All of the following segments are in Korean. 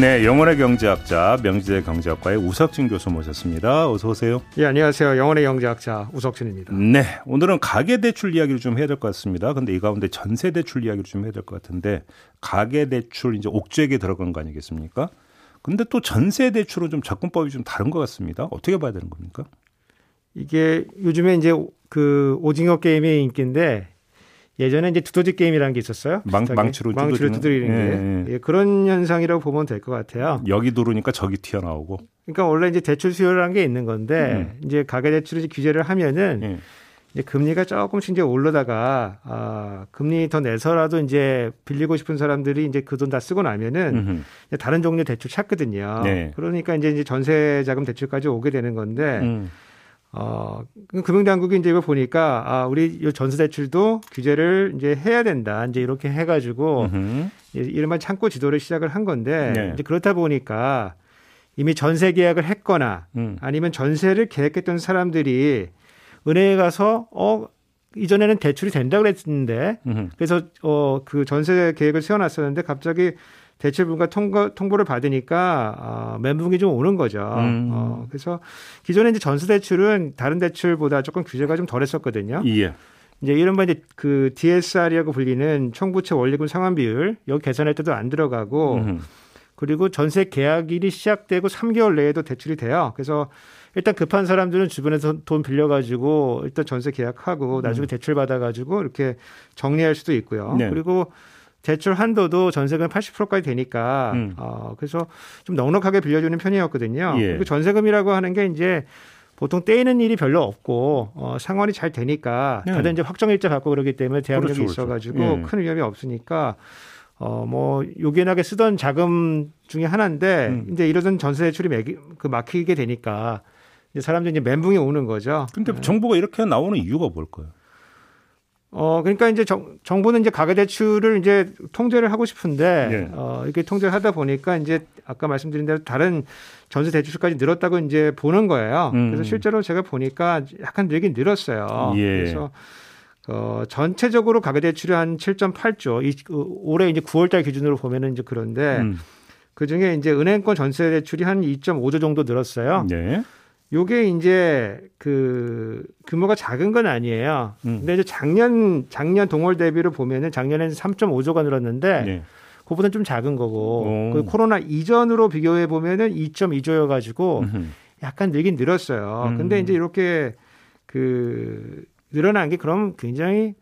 네, 영원의 경제학자 명지대 경제학과의 우석진 교수 모셨습니다. 어서 오세요. 예, 안녕하세요. 영원의 경제학자 우석진입니다. 네, 오늘은 가계 대출 이야기를 좀 해야 될 것 같습니다. 근데 이 가운데 전세 대출 이야기를 좀 해야 될 것 같은데 가계 대출 이제 옥죄에 들어간 거 아니겠습니까? 근데 또 전세 대출은 좀 접근법이 좀 다른 것 같습니다. 어떻게 봐야 되는 겁니까? 이게 요즘에 이제 그 오징어 게임의 인기인데 예전에 이제 두더지 게임이라는 게 있었어요. 망, 망치로, 망치로 두드리는 게 예, 예. 예, 그런 현상이라고 보면 될 것 같아요. 여기 누르니까 저기 튀어나오고. 그러니까 원래 이제 대출 수요라는 게 있는 건데 음. 이제 가계 대출을 규제를 하면은 예. 이제 금리가 조금씩 이제 올라다가 아, 금리 더 내서라도 이제 빌리고 싶은 사람들이 이제 그 돈 다 쓰고 나면은 다른 종류의 대출 찾거든요. 네. 그러니까 이제 전세 자금 대출까지 오게 되는 건데 음. 어, 그 금융당국이 이제 이거 보니까, 아, 우리 이 전세대출도 규제를 이제 해야 된다. 이제 이렇게 해가지고, 이른바 창고 지도를 시작을 한 건데, 네. 이제 그렇다 보니까 이미 전세 계약을 했거나 음. 아니면 전세를 계획했던 사람들이 은행에 가서, 어, 이전에는 대출이 된다 그랬는데, 음흠. 그래서, 어, 그 전세 계획을 세워놨었는데 갑자기 대출분과 통보, 통보를 받으니까 어, 멘붕이 좀 오는 거죠. 음. 어, 그래서 기존에 이제 전세 대출은 다른 대출보다 조금 규제가 좀 덜했었거든요. 예. 이제 이른바 이제 그 DSR이라고 불리는 총부채 원리금 상환 비율 여기 계산할 때도 안 들어가고 음. 그리고 전세 계약일이 시작되고 3개월 내에도 대출이 돼요. 그래서 일단 급한 사람들은 주변에서 돈 빌려가지고 일단 전세 계약하고 나중에 음. 대출 받아가지고 이렇게 정리할 수도 있고요. 네. 그리고 대출 한도도 전세금 80%까지 되니까 음. 어 그래서 좀 넉넉하게 빌려주는 편이었거든요. 예. 그리고 전세금이라고 하는 게 이제 보통 떼이는 일이 별로 없고 어 상환이 잘 되니까 네. 다들 이제 확정 일자 갖고 그러기 때문에 대항력이 그렇죠, 그렇죠. 있어가지고 예. 큰 위험이 없으니까 어뭐 요긴하게 쓰던 자금 중에 하나인데 음. 이제 이러던 전세 대출이 매기, 그 막히게 되니까 이제 사람들이 이제 멘붕이 오는 거죠. 근데 네. 정부가 이렇게 나오는 이유가 뭘까요? 어, 그러니까 이제 정, 정부는 이제 가계대출을 이제 통제를 하고 싶은데, 네. 어, 이렇게 통제를 하다 보니까 이제 아까 말씀드린 대로 다른 전세 대출까지 늘었다고 이제 보는 거예요. 음. 그래서 실제로 제가 보니까 약간 늘긴 늘었어요. 예. 그래서 어, 전체적으로 가계대출이 한 7.8조, 이, 그, 올해 이제 9월달 기준으로 보면은 이제 그런데 음. 그 중에 이제 은행권 전세 대출이 한 2.5조 정도 늘었어요. 네. 요게 이제 그 규모가 작은 건 아니에요. 음. 근데 이제 작년 작년 동월 대비로 보면은 작년에는 3.5조가 늘었는데 네. 그보다는 좀 작은 거고 그 코로나 이전으로 비교해 보면은 2.2조여 가지고 약간 늘긴 늘었어요. 음. 근데 이제 이렇게 그 늘어난 게 그럼 굉장히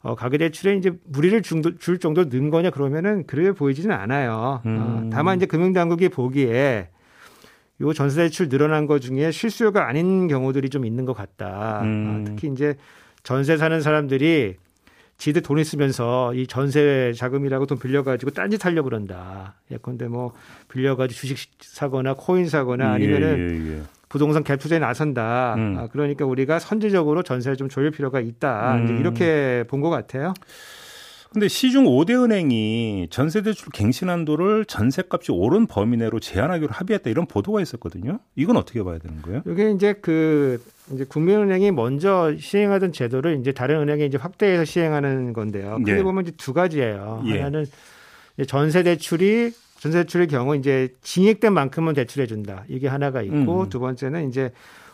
어, 가계대출에 이제 무리를 줄 정도 는 거냐 그러면은 그래 보이지는 않아요. 음. 어, 다만 이제 금융당국이 보기에 요 전세 대출 늘어난 것 중에 실수요가 아닌 경우들이 좀 있는 것 같다. 음. 아, 특히 이제 전세 사는 사람들이 지들 돈 있으면서 이 전세 자금이라고 돈 빌려가지고 딴짓 하려고 그런다. 예컨대 뭐 빌려가지고 주식 사거나 코인 사거나 예, 아니면은 예, 예, 예. 부동산 갭 투자에 나선다. 음. 아, 그러니까 우리가 선제적으로 전세를 좀 조율 필요가 있다. 음. 이제 이렇게 본 것 같아요. 근데 시중 5대 은행이 전세 대출 갱신 한도를 전세값이 오른 범위 내로 제한하기로 합의했다 이런 보도가 있었거든요. 이건 어떻게 봐야 되는 거예요? 이게 이제 그 이제 국민은행이 먼저 시행하던 제도를 이제 다른 은행이 이제 확대해서 시행하는 건데요. 크게 예. 보면 이제 두 가지예요. 예. 하나는 전세 대출이 전세 대출의 경우 이제 징액된 만큼은 대출해 준다. 이게 하나가 있고 음. 두 번째는 이제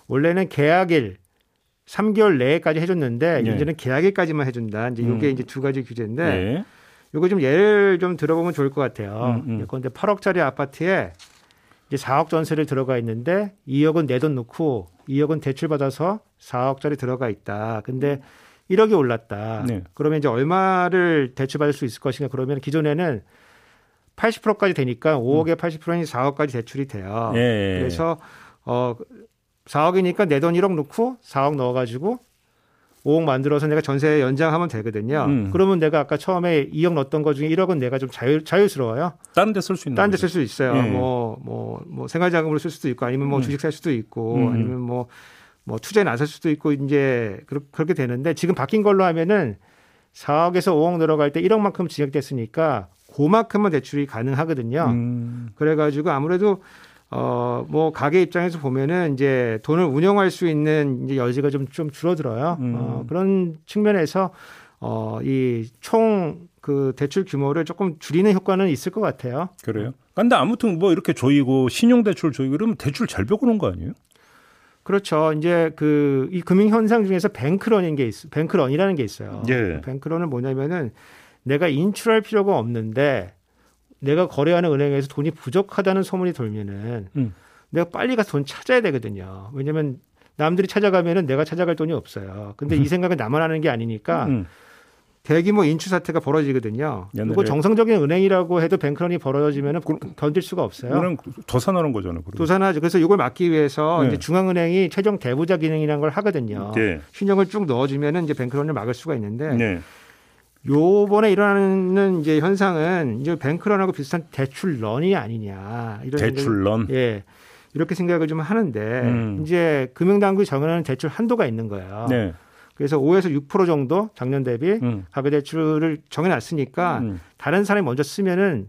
원래는 계약일 3개월 내까지 해줬는데 네. 이제는 계약일까지만 해준다. 이제 이게 음. 이제 두 가지 규제인데 네. 요거 좀 예를 좀 들어보면 좋을 것 같아요. 음, 음. 그런데 8억짜리 아파트에 이제 4억 전세를 들어가 있는데 2억은 내돈 넣고 2억은 대출 받아서 4억짜리 들어가 있다. 근데 1억이 올랐다. 네. 그러면 이제 얼마를 대출 받을 수 있을 것인가? 그러면 기존에는 80%까지 되니까 5억에 음. 80%니 4억까지 대출이 돼요. 네. 그래서 어 4억이니까 내 돈 1억 넣고 4억 넣어가지고 5억 만들어서 내가 전세 연장하면 되거든요. 음. 그러면 내가 아까 처음에 2억 넣었던 것 중에 1억은 내가 좀 자유, 자유스러워요. 다른 데 쓸 수 있는 다른 데 쓸 수 있어요. 예. 뭐, 뭐, 뭐, 생활자금으로 쓸 수도 있고 아니면 뭐 음. 주식 살 수도 있고 음. 아니면 뭐, 뭐 투자에 나설 수도 있고 이제 그렇게 되는데 지금 바뀐 걸로 하면은 4억에서 5억 들어갈 때 1억만큼 지적됐으니까 그만큼은 대출이 가능하거든요. 음. 그래가지고 아무래도 어, 뭐, 가게 입장에서 보면은 이제 돈을 운영할 수 있는 이제 여지가 좀, 좀 줄어들어요. 음. 어, 그런 측면에서 어, 이 총 그 대출 규모를 조금 줄이는 효과는 있을 것 같아요. 그래요? 근데 아무튼 뭐 이렇게 조이고 신용대출 조이고 그러면 대출 잘벽으로는 거 아니에요? 그렇죠. 이제 그 이 금융 현상 중에서 뱅크런인 게 있어. 뱅크런이라는 게 있어요. 예. 뱅크런은 뭐냐면은 내가 인출할 필요가 없는데 내가 거래하는 은행에서 돈이 부족하다는 소문이 돌면은 음. 내가 빨리 가서 돈 찾아야 되거든요. 왜냐면 남들이 찾아가면은 내가 찾아갈 돈이 없어요. 근데 음. 이 생각은 나만 하는 게 아니니까 음. 대규모 인출 사태가 벌어지거든요. 그리고 정상적인 은행이라고 해도 뱅크런이 벌어지면 견딜 수가 없어요. 은행 도산하는 거잖아요. 도산하죠. 그래서 이걸 막기 위해서 네. 이제 중앙은행이 최종 대부자 기능이라는 걸 하거든요. 네. 신용을 쭉 넣어주면 이제 뱅크런을 막을 수가 있는데 네. 요번에 일어나는 이제 현상은 이제 뱅크런하고 비슷한 대출런이 아니냐. 이런 대출런? 예. 이렇게 생각을 좀 하는데 음. 이제 금융당국이 정하는 대출 한도가 있는 거예요. 네. 그래서 5에서 6% 정도 작년 대비 음. 가계대출을 정해놨으니까 음. 다른 사람이 먼저 쓰면은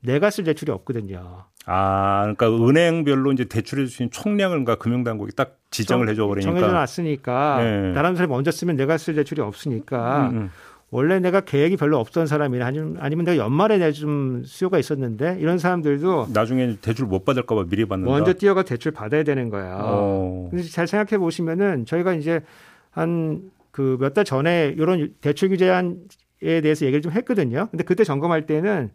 내가 쓸 대출이 없거든요. 아, 그러니까 은행별로 이제 대출해 주신 총량을 그러니까 금융당국이 딱 지정을 해줘 버리니까 정해져 놨으니까 네. 다른 사람이 먼저 쓰면 내가 쓸 대출이 없으니까 음, 음. 원래 내가 계획이 별로 없던 사람이나 아니면, 아니면 내가 연말에 내 좀 수요가 있었는데 이런 사람들도 나중에 대출 못 받을까 봐 미리 받는다. 먼저 뛰어가 대출 받아야 되는 거야. 어. 근데 잘 생각해 보시면은 저희가 이제 한 그 몇 달 전에 이런 대출 규제안에 대해서 얘기를 좀 했거든요. 근데 그때 점검할 때는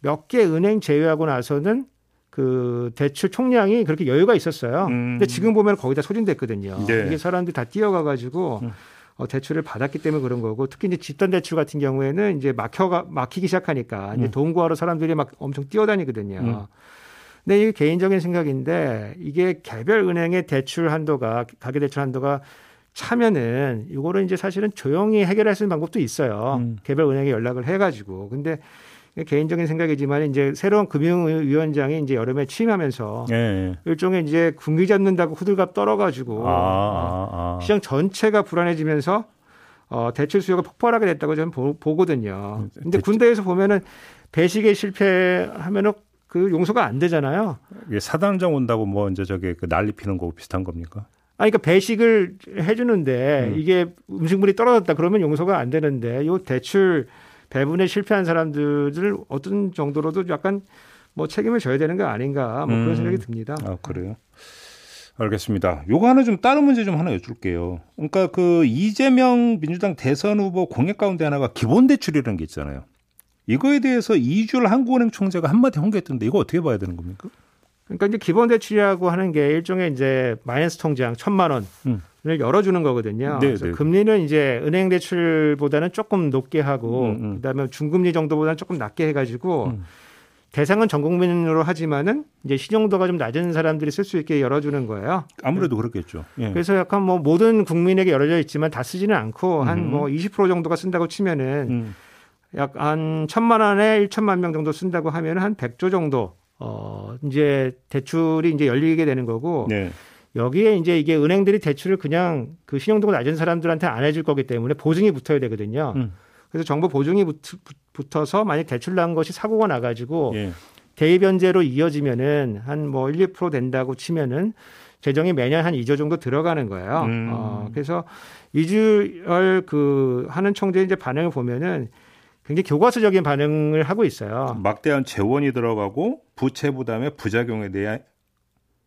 몇 개 은행 제외하고 나서는 그 대출 총량이 그렇게 여유가 있었어요. 음. 근데 지금 보면 거의 다 소진됐거든요. 네. 이게 사람들이 다 뛰어가 가지고 음. 어, 대출을 받았기 때문에 그런 거고 특히 이제 집단 대출 같은 경우에는 이제 막혀가 막히기 시작하니까 이제 음. 돈 구하러 사람들이 막 엄청 뛰어다니거든요. 음. 근데 이게 개인적인 생각인데 이게 개별 은행의 대출 한도가 가계 대출 한도가 차면은 이거를 이제 사실은 조용히 해결할 수 있는 방법도 있어요. 음. 개별 은행에 연락을 해가지고 근데 개인적인 생각이지만 이제 새로운 금융위원장이 이제 여름에 취임하면서 네. 일종의 이제 군기 잡는다고 후들갑 떨어가지고 아, 아, 아. 시장 전체가 불안해지면서 어, 대출 수요가 폭발하게 됐다고 저는 보, 거든요 근데 군대에서 보면은 배식에 실패하면은 그 용서가 안 되잖아요. 이게 사단장 온다고 뭐 이제 저게 그 난리 피는 거 비슷한 겁니까? 아니, 그러니까 배식을 해주는데 음. 이게 음식물이 떨어졌다 그러면 용서가 안 되는데 요 대출 배분에 실패한 사람들을 어떤 정도로도 약간 뭐 책임을 져야 되는 거 아닌가 뭐 그런 음. 생각이 듭니다. 아 그래요. 알겠습니다. 요거 하나 좀 다른 문제 좀 하나 여쭐게요. 그러니까 그 이재명 민주당 대선 후보 공약 가운데 하나가 기본 대출이라는 게 있잖아요. 이거에 대해서 이주열 한국은행 총재가 한마디 홍보했던데 이거 어떻게 봐야 되는 겁니까? 그러니까 이제 기본 대출이라고 하는 게 일종의 이제 마이너스 통장 천만 원. 음. 열어주는 거거든요. 네, 그래서 네. 금리는 이제 은행 대출보다는 조금 높게 하고 음, 음. 그다음에 중금리 정도보다는 조금 낮게 해가지고 음. 대상은 전 국민으로 하지만은 이제 신용도가 좀 낮은 사람들이 쓸 수 있게 열어주는 거예요. 아무래도 그렇겠죠. 예. 그래서 약간 뭐 모든 국민에게 열어져 있지만 다 쓰지는 않고 한 뭐 20% 음. 정도가 쓴다고 치면은 음. 약한 천만 원에 1천만 명 정도 쓴다고 하면 한 100조 정도 어 이제 대출이 이제 열리게 되는 거고. 네. 여기에 이제 이게 은행들이 대출을 그냥 그 신용도가 낮은 사람들한테 안 해줄 거기 때문에 보증이 붙어야 되거든요. 음. 그래서 정부 보증이 붙, 어서 만약 대출 난 것이 사고가 나가지고 예. 대입 변제로 이어지면은 한 뭐 1, 2% 된다고 치면은 재정이 매년 한 2조 정도 들어가는 거예요. 음. 어, 그래서 이주열 그 하는 총재 이제 반응을 보면은 굉장히 교과서적인 반응을 하고 있어요. 막대한 재원이 들어가고 부채 부담의 부작용에 대해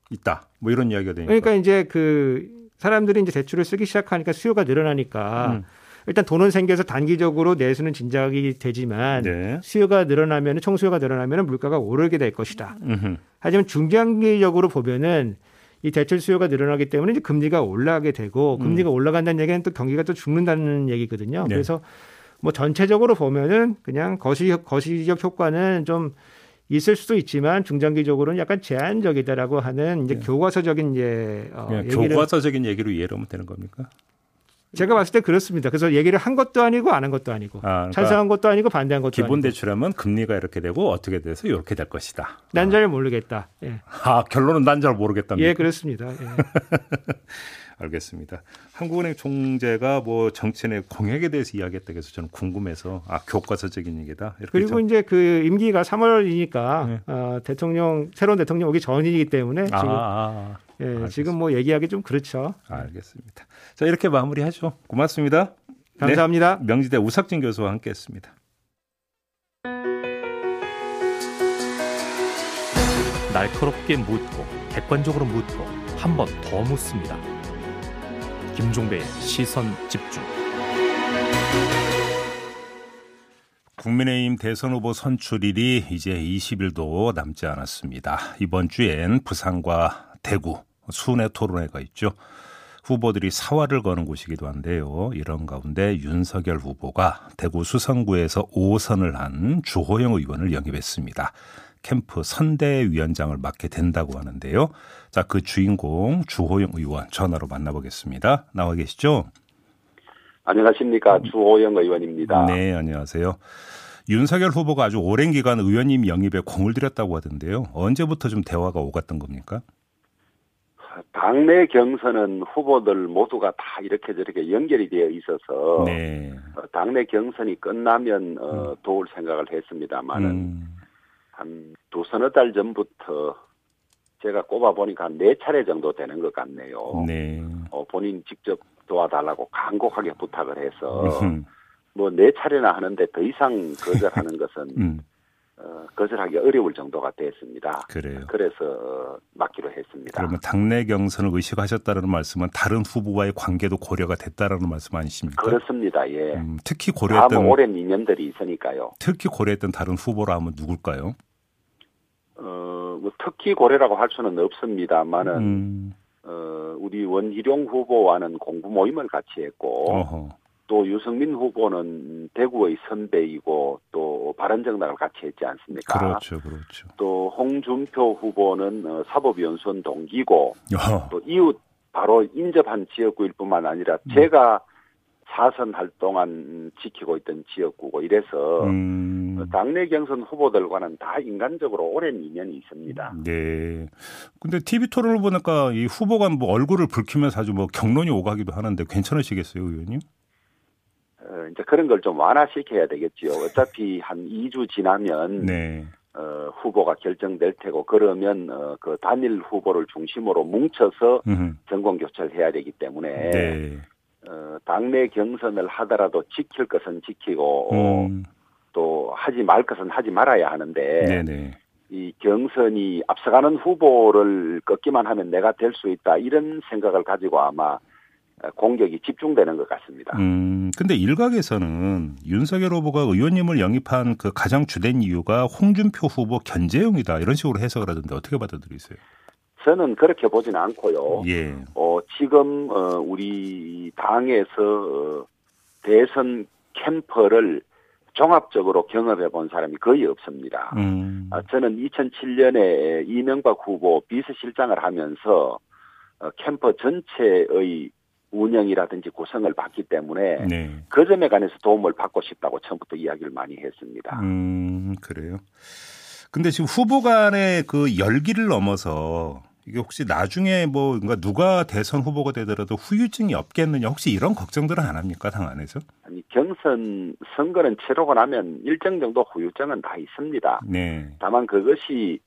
있다. 뭐 이런 이야기가 되니까. 그러니까 이제 그 사람들이 이제 대출을 쓰기 시작하니까 수요가 늘어나니까 음. 일단 돈은 생겨서 단기적으로 내수는 진작이 되지만 네. 수요가 늘어나면 총수요가 늘어나면 물가가 오르게 될 것이다. 음흠. 하지만 중장기적으로 보면은 이 대출 수요가 늘어나기 때문에 이제 금리가 올라가게 되고 음. 금리가 음. 올라간다는 얘기는 또 경기가 또 죽는다는 얘기거든요. 네. 그래서 뭐 전체적으로 보면은 그냥 거시 거시적 효과는 좀 있을 수도 있지만 중장기적으로는 약간 제한적이다라고 하는 이제 네. 교과서적인 이제 어, 네, 얘기를 교과서적인 얘기로 이해를 하면 되는 겁니까? 제가 봤을 때 그렇습니다. 그래서 얘기를 한 것도 아니고 안 한 것도 아니고 아, 그러니까 찬성한 것도 아니고 반대한 것도 기본 아니고. 대출하면 금리가 이렇게 되고 어떻게 돼서 이렇게 될 것이다. 난잘 모르겠다. 예. 아 결론은 난 잘 모르겠답니다. 예, 그렇습니다. 예. 알겠습니다. 한국은행 총재가 뭐 정치인의 공약에 대해서 이야기했다고 해서 저는 궁금해서 아 교과서적인 얘기다. 그리고 좀. 이제 그 임기가 3월이니까 네. 어, 대통령 새로운 대통령 오기 전이기 때문에 아, 지금 아, 아, 예, 지금 뭐 얘기하기 좀 그렇죠. 알겠습니다. 자 이렇게 마무리하죠. 고맙습니다. 감사합니다. 네, 명지대 우석진 교수와 함께했습니다. 날카롭게 묻고 객관적으로 묻고 한 번 더 묻습니다. 김종배의 시선 집중. 국민의힘 대선 후보 선출일이 이제 20일도 남지 않았습니다. 이번 주엔 부산과 대구 순회 토론회가 있죠. 후보들이 사활을 거는 곳이기도 한데요. 이런 가운데 윤석열 후보가 대구 수성구에서 5선을 한 주호영 의원을 영입했습니다. 캠프 선대위원장을 맡게 된다고 하는데요. 자, 그 주인공 주호영 의원 전화로 만나보겠습니다. 나와 계시죠? 안녕하십니까. 주호영 의원입니다. 네, 안녕하세요. 윤석열 후보가 아주 오랜 기간 의원님 영입에 공을 들였다고 하던데요. 언제부터 좀 대화가 오갔던 겁니까? 당내 경선은 후보들 모두가 다 이렇게 저렇게 연결이 되어 있어서 네. 어, 당내 경선이 끝나면 어, 음. 도울 생각을 했습니다만은 음. 한 두 서너 달 전부터 제가 꼽아 보니까 한 네 차례 정도 되는 것 같네요. 네. 어, 본인 직접 도와달라고 간곡하게 부탁을 해서 뭐 네 차례나 하는데 더 이상 거절하는 것은 음. 어, 거절하기 어려울 정도가 됐습니다. 그래요. 그래서 맡기로 했습니다. 그러면 당내 경선을 의식하셨다는 말씀은 다른 후보와의 관계도 고려가 됐다라는 말씀 아니십니까? 그렇습니다. 예. 음, 특히 고려했던 오랜 인연들이 있으니까요. 특히 고려했던 다른 후보로 하면 누굴까요? 어, 뭐 특히 고려라고 할 수는 없습니다만은 음. 어, 우리 원희룡 후보와는 공부 모임을 같이 했고 어허. 또 유승민 후보는 대구의 선배이고 또 바른정당을 같이 했지 않습니까? 그렇죠, 그렇죠. 또 홍준표 후보는 어, 사법연수원 동기고 어. 또 이웃 바로 인접한 지역구일 뿐만 아니라 음. 제가 사선 활동한 지키고 있던 지역구고 이래서 음. 당내 경선 후보들과는 다 인간적으로 오랜 인연이 있습니다. 네. 근데 TV 토론을 보니까 이 후보가 뭐 얼굴을 붉히면서 아주 뭐 경론이 오가기도 하는데 괜찮으시겠어요, 의원님? 어, 이제 그런 걸 좀 완화시켜야 되겠지요. 어차피 한 2주 지나면 네. 어, 후보가 결정될 테고 그러면 어, 그 단일 후보를 중심으로 뭉쳐서 정권 교체를 해야 되기 때문에 네. 어, 당내 경선을 하더라도 지킬 것은 지키고 음. 또 하지 말 것은 하지 말아야 하는데 네네. 이 경선이 앞서가는 후보를 꺾기만 하면 내가 될 수 있다 이런 생각을 가지고 아마 공격이 집중되는 것 같습니다. 음, 근데 일각에서는 윤석열 후보가 의원님을 영입한 그 가장 주된 이유가 홍준표 후보 견제용이다 이런 식으로 해석을 하던데 어떻게 받아들이세요? 저는 그렇게 보지는 않고요. 예. 어, 지금 어, 우리 당에서 어, 대선 캠퍼를 종합적으로 경험해 본 사람이 거의 없습니다. 음. 아, 저는 2007년에 이명박 후보 비서실장을 하면서 어, 캠퍼 전체의 운영이라든지 구성을 받기 때문에 네. 그 점에 관해서 도움을 받고 싶다고 처음부터 이야기를 많이 했습니다. 음, 그래요. 근데 지금 후보 간의 그 열기를 넘어서 이게 혹시 나중에 뭐 누가 대선 후보가 되더라도 후유증이 없겠느냐 혹시 이런 걱정들은 안 합니까 당 안에서? 아니 경선 선거는 치르고 나면 일정 정도 후유증은 다 있습니다. 네. 다만 그것이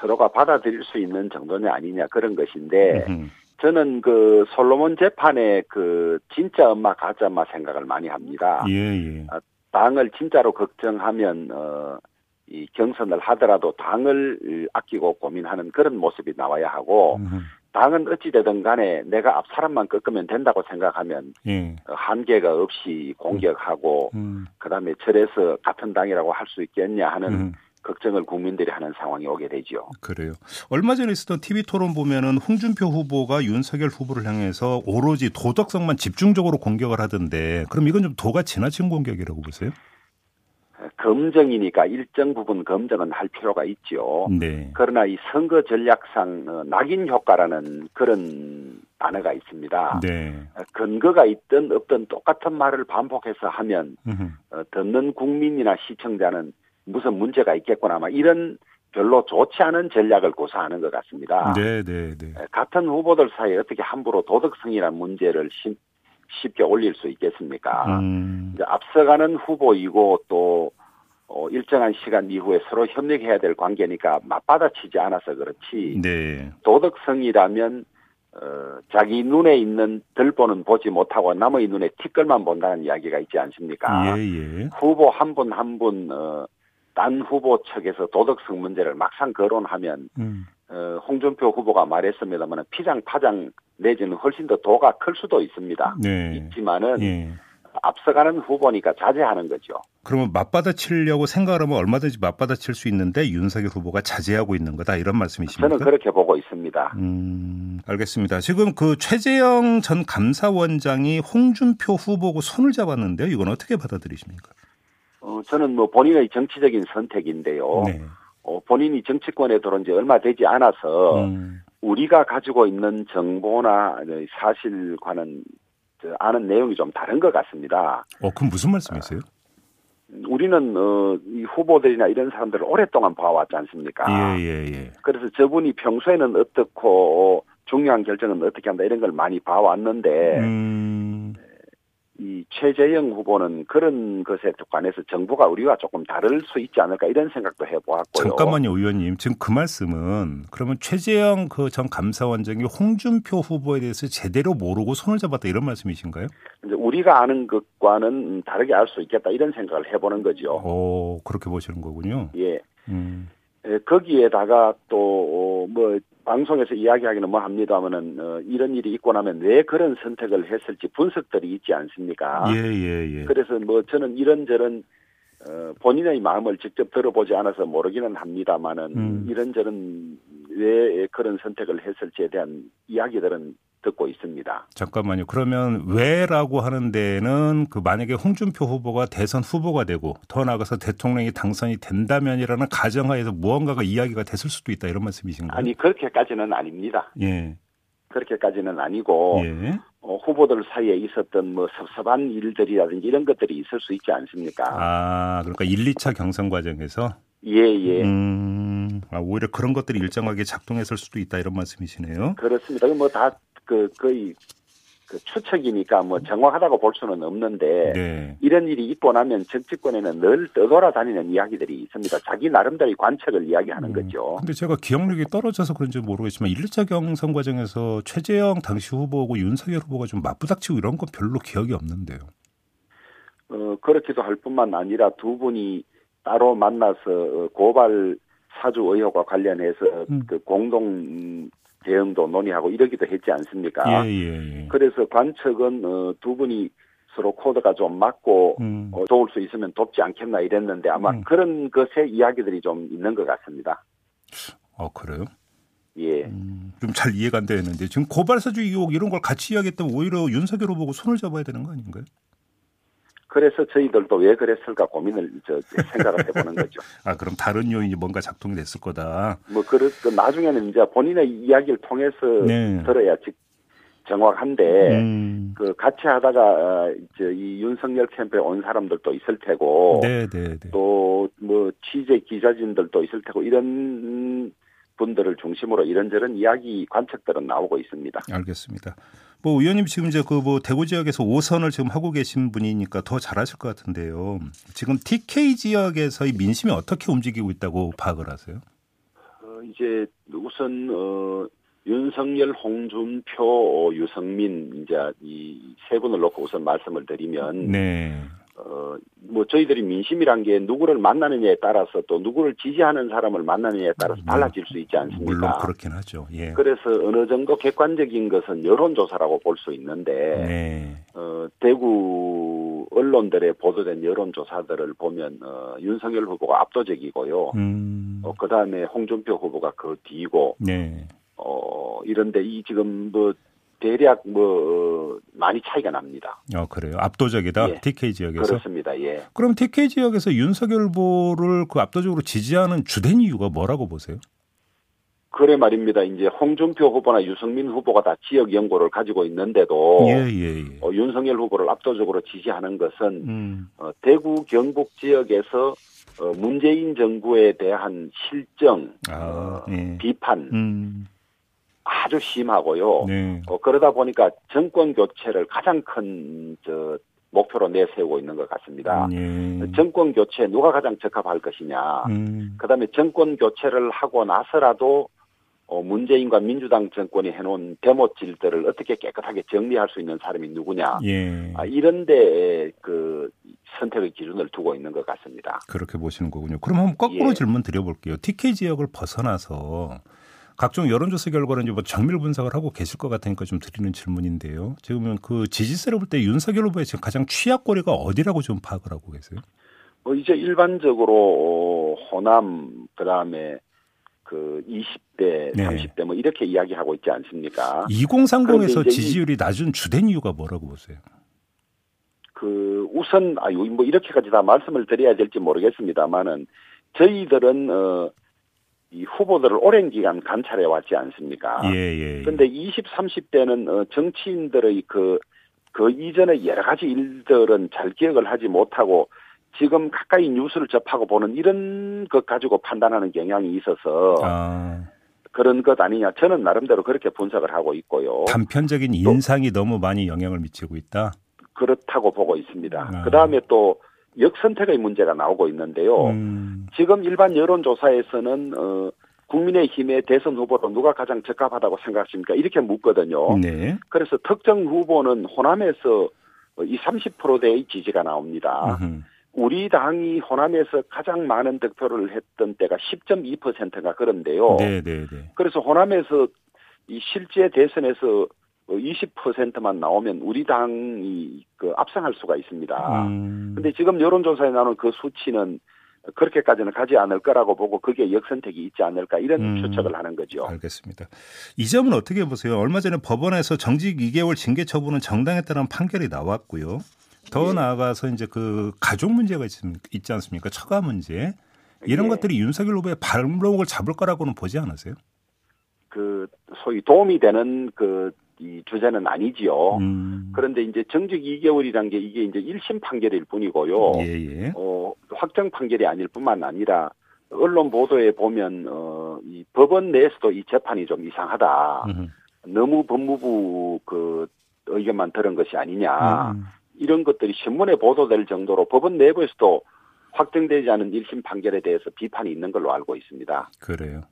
서로가 받아들일 수 있는 정도냐 아니냐 그런 것인데 음흠. 저는 그 솔로몬 재판의 그 진짜 엄마 가짜 엄마 생각을 많이 합니다. 예, 예. 아, 당을 진짜로 걱정하면 어, 이 경선을 하더라도 당을 아끼고 고민하는 그런 모습이 나와야 하고 음. 당은 어찌되든 간에 내가 앞 사람만 꺾으면 된다고 생각하면 예. 어, 한계가 없이 공격하고 음. 음. 그다음에 절에서 같은 당이라고 할 수 있겠냐 하는 음. 걱정을 국민들이 하는 상황이 오게 되죠. 그래요. 얼마 전에 있었던 TV 토론 보면은 홍준표 후보가 윤석열 후보를 향해서 오로지 도덕성만 집중적으로 공격을 하던데 그럼 이건 좀 도가 지나친 공격이라고 보세요? 검증이니까 일정 부분 검증은 할 필요가 있죠. 네. 그러나 이 선거 전략상 어, 낙인 효과라는 그런 단어가 있습니다. 네. 어, 근거가 있든 없든 똑같은 말을 반복해서 하면 어, 듣는 국민이나 시청자는 무슨 문제가 있겠구나 아마 이런 별로 좋지 않은 전략을 고사하는 것 같습니다. 네, 네, 네. 같은 후보들 사이에 어떻게 함부로 도덕성이라는 문제를 쉽게 올릴 수 있겠습니까? 음. 앞서가는 후보이고 또 어, 일정한 시간 이후에 서로 협력해야 될 관계니까 맞받아치지 않아서 그렇지. 네. 도덕성이라면 어, 자기 눈에 있는 들보는 보지 못하고 남의 눈에 티끌만 본다는 이야기가 있지 않습니까? 예, 예. 후보 한 분 한 분, 어, 딴 후보 측에서 도덕성 문제를 막상 거론하면, 음. 어, 홍준표 후보가 말했습니다만 피장 파장 내지는 훨씬 더 도가 클 수도 있습니다. 네. 있지만은, 예. 앞서가는 후보니까 자제하는 거죠. 그러면 맞받아치려고 생각을 하면 얼마든지 맞받아칠 수 있는데 윤석열 후보가 자제하고 있는 거다 이런 말씀이십니까? 저는 그렇게 보고 있습니다. 음, 알겠습니다. 지금 그 최재형 전 감사원장이 홍준표 후보고 손을 잡았는데요. 이건 어떻게 받아들이십니까? 어, 저는 뭐 본인의 정치적인 선택인데요. 네. 어, 본인이 정치권에 들어온 지 얼마 되지 않아서 음. 우리가 가지고 있는 정보나 사실과는 아는 내용이 좀 다른 것 같습니다. 어, 그럼 무슨 말씀이세요? 우리는 어, 이 후보들이나 이런 사람들을 오랫동안 봐왔지 않습니까? 예, 예, 예. 그래서 저분이 평소에는 어떻고 중요한 결정은 어떻게 한다 이런 걸 많이 봐왔는데 음... 이 최재형 후보는 그런 것에 관해서 정부가 우리와 조금 다를 수 있지 않을까 이런 생각도 해보았고요. 잠깐만요, 의원님. 지금 그 말씀은 그러면 최재형 그 전 감사원장이 홍준표 후보에 대해서 제대로 모르고 손을 잡았다 이런 말씀이신가요? 이제 우리가 아는 것과는 다르게 알 수 있겠다 이런 생각을 해보는 거죠. 오, 그렇게 보시는 거군요. 예. 음. 예, 거기에다가 또 뭐 방송에서 이야기하기는 뭐 합니다만은 어, 이런 일이 있고 나면 왜 그런 선택을 했을지 분석들이 있지 않습니까? 예, 예, 예. 그래서 뭐 저는 이런저런 어, 본인의 마음을 직접 들어보지 않아서 모르기는 합니다만은 음. 이런저런 왜 그런 선택을 했을지에 대한 이야기들은 듣고 있습니다. 잠깐만요. 그러면 왜라고 하는 데는 그 만약에 홍준표 후보가 대선 후보가 되고 더 나아가서 대통령이 당선이 된다면이라는 가정하에서 무언가가 이야기가 됐을 수도 있다 이런 말씀이신가요? 아니 그렇게까지는 아닙니다. 예. 그렇게까지는 아니고 예. 어, 후보들 사이에 있었던 뭐 섭섭한 일들이라든지 이런 것들이 있을 수 있지 않습니까? 아 그러니까 1, 2차 경선 과정에서 예예. 예. 음, 아, 오히려 그런 것들이 일정하게 작동했을 수도 있다 이런 말씀이시네요. 그렇습니다. 뭐 다 그 거의 그 추측이니까 뭐 정확하다고 볼 수는 없는데 네. 이런 일이 있고 나면 정치권에는 늘 떠돌아다니는 이야기들이 있습니다. 자기 나름대로의 관측을 이야기하는 음. 거죠. 근데 제가 기억력이 떨어져서 그런지 모르겠지만 1차 경선 과정에서 최재형 당시 후보하고 윤석열 후보가 좀 맞부닥치고 이런 건 별로 기억이 없는데요. 어 그렇기도 할 뿐만 아니라 두 분이 따로 만나서 고발 사주 의혹과 관련해서 음. 그 공동 대응도 논의하고 이러기도 했지 않습니까? 예, 예, 예. 그래서 관측은 어, 두 분이 서로 코드가 좀 맞고 음. 어, 도울 수 있으면 돕지 않겠나 이랬는데 아마 음. 그런 것의 이야기들이 좀 있는 것 같습니다. 어 그래요? 예. 음, 좀잘 이해가 안 되는데 지금 고발사주 의혹 이런 걸 같이 이야기했다면 오히려 윤석열 후보고 손을 잡아야 되는 거 아닌가요? 그래서 저희들도 왜 그랬을까 고민을 저 생각을 해보는 거죠. 아 그럼 다른 요인이 뭔가 작동이 됐을 거다. 뭐 그렇 그 나중에는 이제 본인의 이야기를 통해서 네. 들어야 즉 정확한데 음. 그 같이 하다가 어, 이제 이 윤석열 캠프에 온 사람들도 있을 테고 네, 네, 네. 또뭐 취재 기자진들도 있을 테고 이런 분들을 중심으로 이런저런 이야기 관측들은 나오고 있습니다. 알겠습니다. 뭐 의원님 지금 이제 그 뭐 대구 지역에서 5선을 지금 하고 계신 분이니까 더 잘하실 것 같은데요. 지금 TK 지역에서의 민심이 어떻게 움직이고 있다고 파악을 하세요? 어, 이제 우선 어 윤석열, 홍준표, 유성민 이제 이 세 분을 놓고 우선 말씀을 드리면 네. 어, 뭐 저희들이 민심이란 게 누구를 만나느냐에 따라서 또 누구를 지지하는 사람을 만나느냐에 따라서 음, 달라질 수 있지 않습니까? 물론 그렇긴 하죠. 예. 그래서 어느 정도 객관적인 것은 여론조사라고 볼 수 있는데 네. 어, 대구 언론들에 보도된 여론조사들을 보면 어, 윤석열 후보가 압도적이고요. 음. 어, 그다음에 홍준표 후보가 그 뒤고 네. 어, 이런데 이 지금 뭐 대략 뭐 많이 차이가 납니다. 어 그래요. 압도적이다. 예. TK 지역에서. 그렇습니다. 예. 그럼 TK 지역에서 윤석열 후보를 그 압도적으로 지지하는 주된 이유가 뭐라고 보세요? 그래 말입니다. 이제 홍준표 후보나 유승민 후보가 다 지역 연고를 가지고 있는데도 예, 예, 예. 어, 윤석열 후보를 압도적으로 지지하는 것은 음. 어, 대구 경북 지역에서 어, 문재인 정부에 대한 실정, 아, 네. 비판 음. 아주 심하고요. 네. 어, 그러다 보니까 정권 교체를 가장 큰 저 목표로 내세우고 있는 것 같습니다. 음, 예. 정권 교체 누가 가장 적합할 것이냐. 음. 그다음에 정권 교체를 하고 나서라도 어, 문재인과 민주당 정권이 해놓은 대못질들을 어떻게 깨끗하게 정리할 수 있는 사람이 누구냐. 예. 아, 이런데 그 선택의 기준을 두고 있는 것 같습니다. 그렇게 보시는 거군요. 그럼 한번 거꾸로 예. 질문 드려볼게요. TK 지역을 벗어나서 각종 여론조사 결과는 이제 뭐 정밀 분석을 하고 계실 것 같으니까 좀 드리는 질문인데요. 지금 그 지지세를 볼 때 윤석열 후보의 지금 가장 취약거리가 어디라고 좀 파악을 하고 계세요? 어, 이제 일반적으로 호남 그다음에 그 20대, 네. 30대 뭐 이렇게 이야기하고 있지 않습니까? 2030에서 지지율이 낮은 주된 이유가 뭐라고 보세요? 그 우선 아뭐 이렇게까지 다 말씀을 드려야 될지 모르겠습니다만은 저희들은 어 이 후보들을 오랜 기간 관찰해 왔지 않습니까? 예, 예. 예. 근데 20, 30대는 어, 정치인들의 그, 그 이전의 여러 가지 일들은 잘 기억을 하지 못하고 지금 가까이 뉴스를 접하고 보는 이런 것 가지고 판단하는 경향이 있어서 아. 그런 것 아니냐. 저는 나름대로 그렇게 분석을 하고 있고요. 단편적인 인상이 너무 많이 영향을 미치고 있다? 그렇다고 보고 있습니다. 아. 그 다음에 또 역선택의 문제가 나오고 있는데요. 음. 지금 일반 여론조사에서는 어, 국민의힘의 대선 후보로 누가 가장 적합하다고 생각하십니까? 이렇게 묻거든요. 네. 그래서 특정 후보는 호남에서 이 30%대의 지지가 나옵니다. 음흠. 우리 당이 호남에서 가장 많은 득표를 했던 때가 10.2%가 그런데요. 네, 네, 네. 그래서 호남에서 이 실제 대선에서 20%만 어, 나오면 우리 당이 그 압승할 수가 있습니다. 음. 근데 지금 여론조사에 나오는 그 수치는 그렇게까지는 가지 않을 거라고 보고 그게 역선택이 있지 않을까 이런 음. 추측을 하는 거죠. 알겠습니다. 이 점은 어떻게 보세요? 얼마 전에 법원에서 정직 2개월 징계 처분은 정당에 따른 판결이 나왔고요. 더 예. 나아가서 이제 그 가족 문제가 있, 있지 않습니까? 처가 문제 이런 예. 것들이 윤석열 후보의 발목을 잡을 거라고는 보지 않으세요? 그 소위 도움이 되는 그 이 주제는 아니지요. 음. 그런데 이제 정직 2개월이란 게 이게 이제 1심 판결일 뿐이고요. 예, 예. 어, 확정 판결이 아닐 뿐만 아니라 언론 보도에 보면 어, 이 법원 내에서도 이 재판이 좀 이상하다. 음. 너무 법무부 그 의견만 들은 것이 아니냐. 음. 이런 것들이 신문에 보도될 정도로 법원 내부에서도 확정되지 않은 1심 판결에 대해서 비판이 있는 걸로 알고 있습니다. 그래요.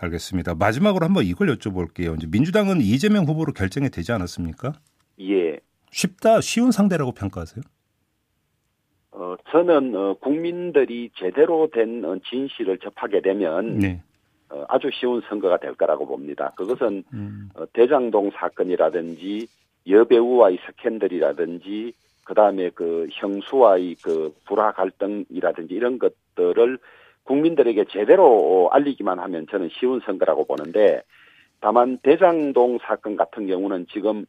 알겠습니다. 마지막으로 한번 이걸 여쭤볼게요. 이제 민주당은 이재명 후보로 결정이 되지 않았습니까? 예. 쉽다, 쉬운 상대라고 평가하세요? 어, 저는 어, 국민들이 제대로 된 어, 진실을 접하게 되면 네. 어, 아주 쉬운 선거가 될 거라고 봅니다. 그것은 음. 어, 대장동 사건이라든지 여배우와의 스캔들이라든지 그 다음에 그 형수와의 그 불화 갈등이라든지 이런 것들을 국민들에게 제대로 알리기만 하면 저는 쉬운 선거라고 보는데 다만 대장동 사건 같은 경우는 지금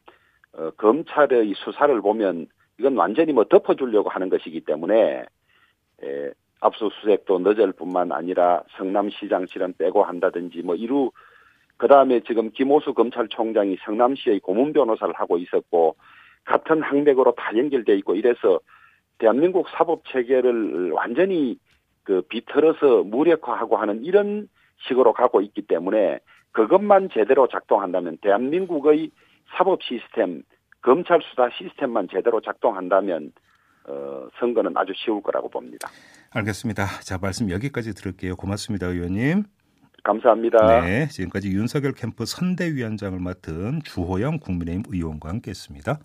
어, 검찰의 수사를 보면 이건 완전히 뭐 덮어주려고 하는 것이기 때문에 에, 압수수색도 늦을 뿐만 아니라 성남시장 실은 빼고 한다든지 뭐 이루 그 다음에 지금 김호수 검찰총장이 성남시의 고문 변호사를 하고 있었고 같은 항맥으로 다 연결돼 있고 이래서 대한민국 사법 체계를 완전히 그 비틀어서 무력화하고 하는 이런 식으로 가고 있기 때문에 그것만 제대로 작동한다면 대한민국의 사법 시스템, 검찰 수사 시스템만 제대로 작동한다면 어, 선거는 아주 쉬울 거라고 봅니다. 알겠습니다. 자, 말씀 여기까지 들을게요. 고맙습니다, 의원님. 감사합니다. 네, 지금까지 윤석열 캠프 선대위원장을 맡은 주호영 국민의힘 의원과 함께했습니다.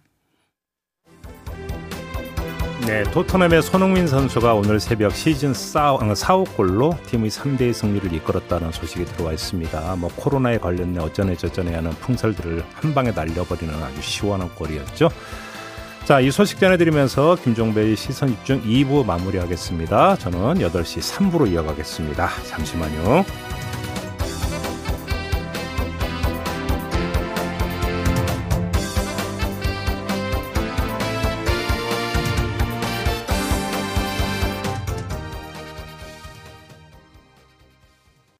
네, 토트넘의 손흥민 선수가 오늘 새벽 시즌 4, 4호 골로 팀의 3대 승리를 이끌었다는 소식이 들어와 있습니다. 뭐 코로나에 관련해 어쩌네 저쩌네 하는 풍설들을 한 방에 날려버리는 아주 시원한 골이었죠. 자, 이 소식 전해드리면서 김종배의 시선 집중 2부 마무리하겠습니다. 저는 8시 3부로 이어가겠습니다. 잠시만요.